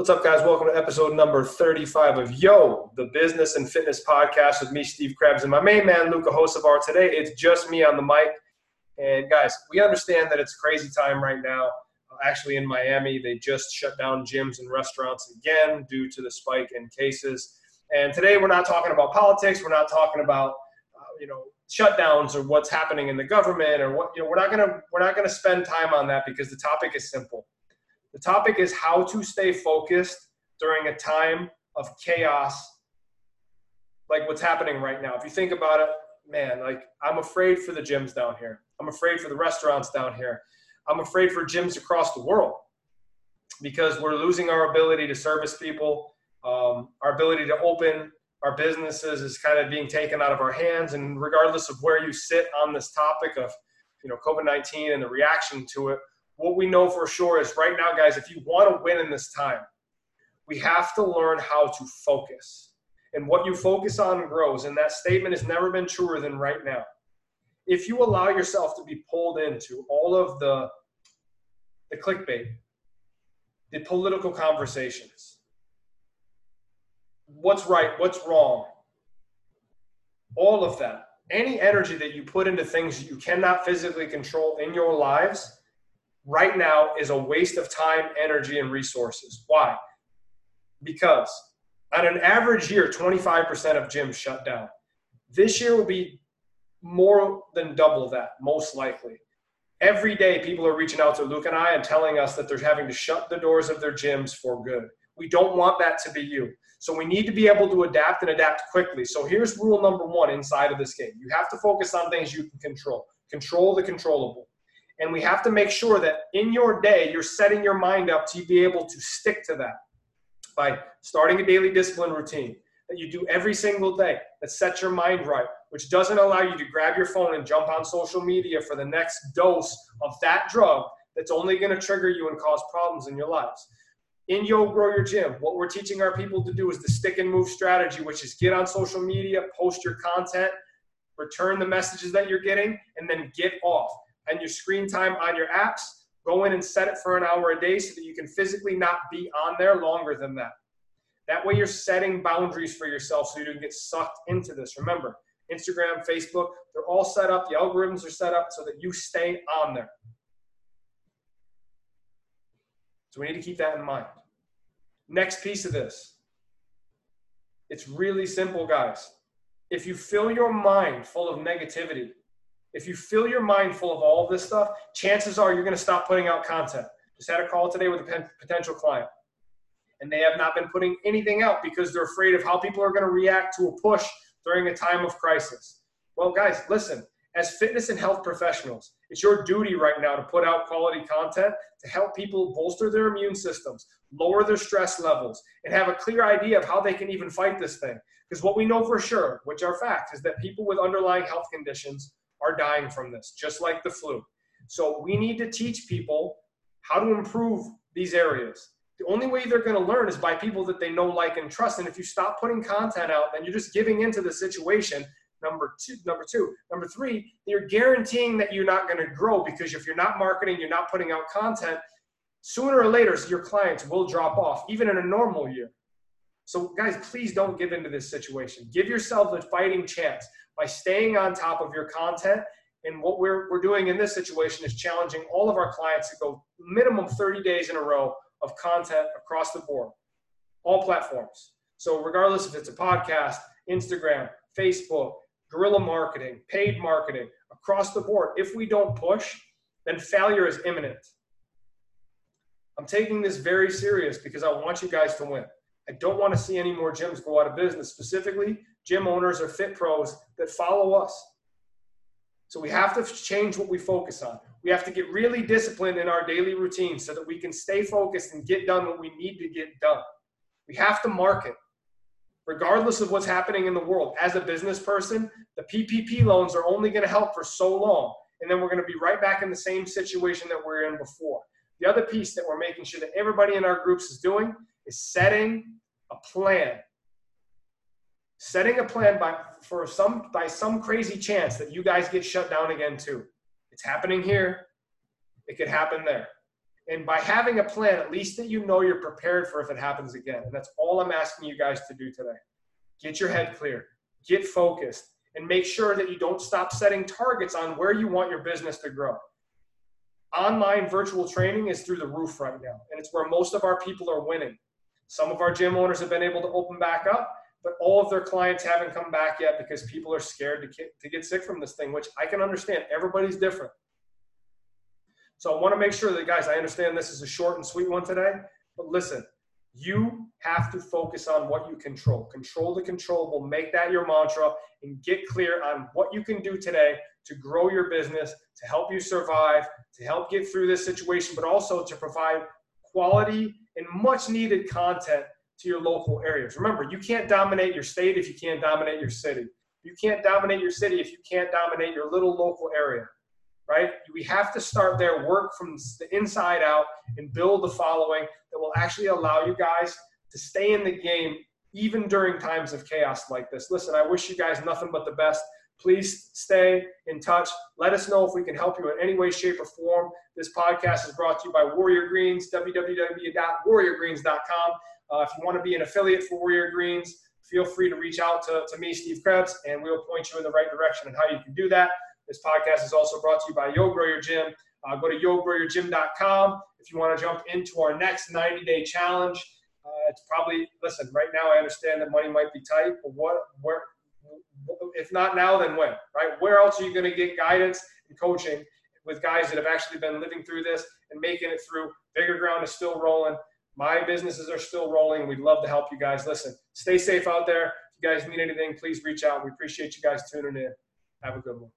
What's up, guys? Welcome to episode number 35 of Yo, the business and fitness podcast with me, Steve Krebs, and my main man, Luka Hocevar. Today, it's just me on the mic. And guys, we understand that it's crazy time right now. Uh, actually, in Miami, they just shut down gyms and restaurants again due to the spike in cases. And today, we're not talking about politics. We're not talking about, uh, you know, shutdowns or what's happening in the government or what. You know, we're not gonna we're not gonna spend time on that because the topic is simple the topic is how to stay focused during a time of chaos like what's happening right now. If you think about it, man, like I'm afraid for the gyms down here. I'm afraid for the restaurants down here. I'm afraid for gyms across the world because we're losing our ability to service people. Um, our ability to open our businesses is kind of being taken out of our hands. And regardless of where you sit on this topic of, you know, COVID-19 and the reaction to it, what we know for sure is right now, guys, if you want to win in this time, we have to learn how to focus. And what you focus on grows. And that statement has never been truer than right now. If you allow yourself to be pulled into all of the, the clickbait, the political conversations, what's right, what's wrong, all of that, any energy that you put into things you cannot physically control in your lives right now is a waste of time, energy, and resources. Why? Because on an average year, 25% of gyms shut down. This year will be more than double that, most likely. Every day, people are reaching out to Luke and I and telling us that they're having to shut the doors of their gyms for good. We don't want that to be you. So we need to be able to adapt and adapt quickly. So here's rule number one inside of this game you have to focus on things you can control, control the controllable. And we have to make sure that in your day, you're setting your mind up to be able to stick to that by starting a daily discipline routine that you do every single day that sets your mind right, which doesn't allow you to grab your phone and jump on social media for the next dose of that drug that's only going to trigger you and cause problems in your lives. In Yo Grow Your Gym, what we're teaching our people to do is the stick and move strategy, which is get on social media, post your content, return the messages that you're getting, and then get off and your screen time on your apps, go in and set it for an hour a day so that you can physically not be on there longer than that. That way, you're setting boundaries for yourself so you don't get sucked into this. Remember, Instagram, Facebook, they're all set up, the algorithms are set up so that you stay on there. So we need to keep that in mind. Next piece of this it's really simple, guys. If you fill your mind full of negativity, if you fill your mind full of all of this stuff, chances are you're going to stop putting out content. Just had a call today with a potential client, and they have not been putting anything out because they're afraid of how people are going to react to a push during a time of crisis. Well, guys, listen, as fitness and health professionals, it's your duty right now to put out quality content to help people bolster their immune systems, lower their stress levels, and have a clear idea of how they can even fight this thing. Because what we know for sure, which are facts, is that people with underlying health conditions are dying from this, just like the flu. So we need to teach people how to improve these areas. The only way they're going to learn is by people that they know, like, and trust. And if you stop putting content out, then you're just giving into the situation. Number two, number two, number three, you're guaranteeing that you're not going to grow because if you're not marketing, you're not putting out content. Sooner or later, your clients will drop off, even in a normal year. So, guys, please don't give into this situation. Give yourself a fighting chance by staying on top of your content. And what we're, we're doing in this situation is challenging all of our clients to go minimum 30 days in a row of content across the board, all platforms. So, regardless if it's a podcast, Instagram, Facebook, guerrilla marketing, paid marketing, across the board, if we don't push, then failure is imminent. I'm taking this very serious because I want you guys to win. I don't want to see any more gyms go out of business, specifically gym owners or fit pros that follow us. So we have to change what we focus on. We have to get really disciplined in our daily routine so that we can stay focused and get done what we need to get done. We have to market. Regardless of what's happening in the world, as a business person, the PPP loans are only going to help for so long. And then we're going to be right back in the same situation that we are in before. The other piece that we're making sure that everybody in our groups is doing is setting a plan setting a plan by for some by some crazy chance that you guys get shut down again too. It's happening here. It could happen there. And by having a plan, at least that you know you're prepared for if it happens again. And that's all I'm asking you guys to do today. Get your head clear, get focused, and make sure that you don't stop setting targets on where you want your business to grow. Online virtual training is through the roof right now, and it's where most of our people are winning. Some of our gym owners have been able to open back up, but all of their clients haven't come back yet because people are scared to get, to get sick from this thing, which I can understand. Everybody's different. So I want to make sure that, guys, I understand this is a short and sweet one today, but listen, you have to focus on what you control. Control the controllable, make that your mantra, and get clear on what you can do today to grow your business, to help you survive, to help get through this situation, but also to provide quality and much needed content to your local areas. Remember, you can't dominate your state if you can't dominate your city. You can't dominate your city if you can't dominate your little local area, right? We have to start there, work from the inside out, and build the following that will actually allow you guys to stay in the game even during times of chaos like this. Listen, I wish you guys nothing but the best. Please stay in touch. Let us know if we can help you in any way, shape, or form. This podcast is brought to you by Warrior Greens, www.warriorgreens.com. Uh, if you want to be an affiliate for Warrior Greens, feel free to reach out to, to me, Steve Krebs, and we'll point you in the right direction on how you can do that. This podcast is also brought to you by Yo Grow Your Gym. Uh, go to yogrowyourgym.com if you want to jump into our next 90 day challenge. Uh, it's probably, listen, right now I understand that money might be tight, but what, where, if not now, then when, right? Where else are you going to get guidance and coaching with guys that have actually been living through this and making it through? Vigor Ground is still rolling. My businesses are still rolling. We'd love to help you guys. Listen, stay safe out there. If you guys need anything, please reach out. We appreciate you guys tuning in. Have a good one.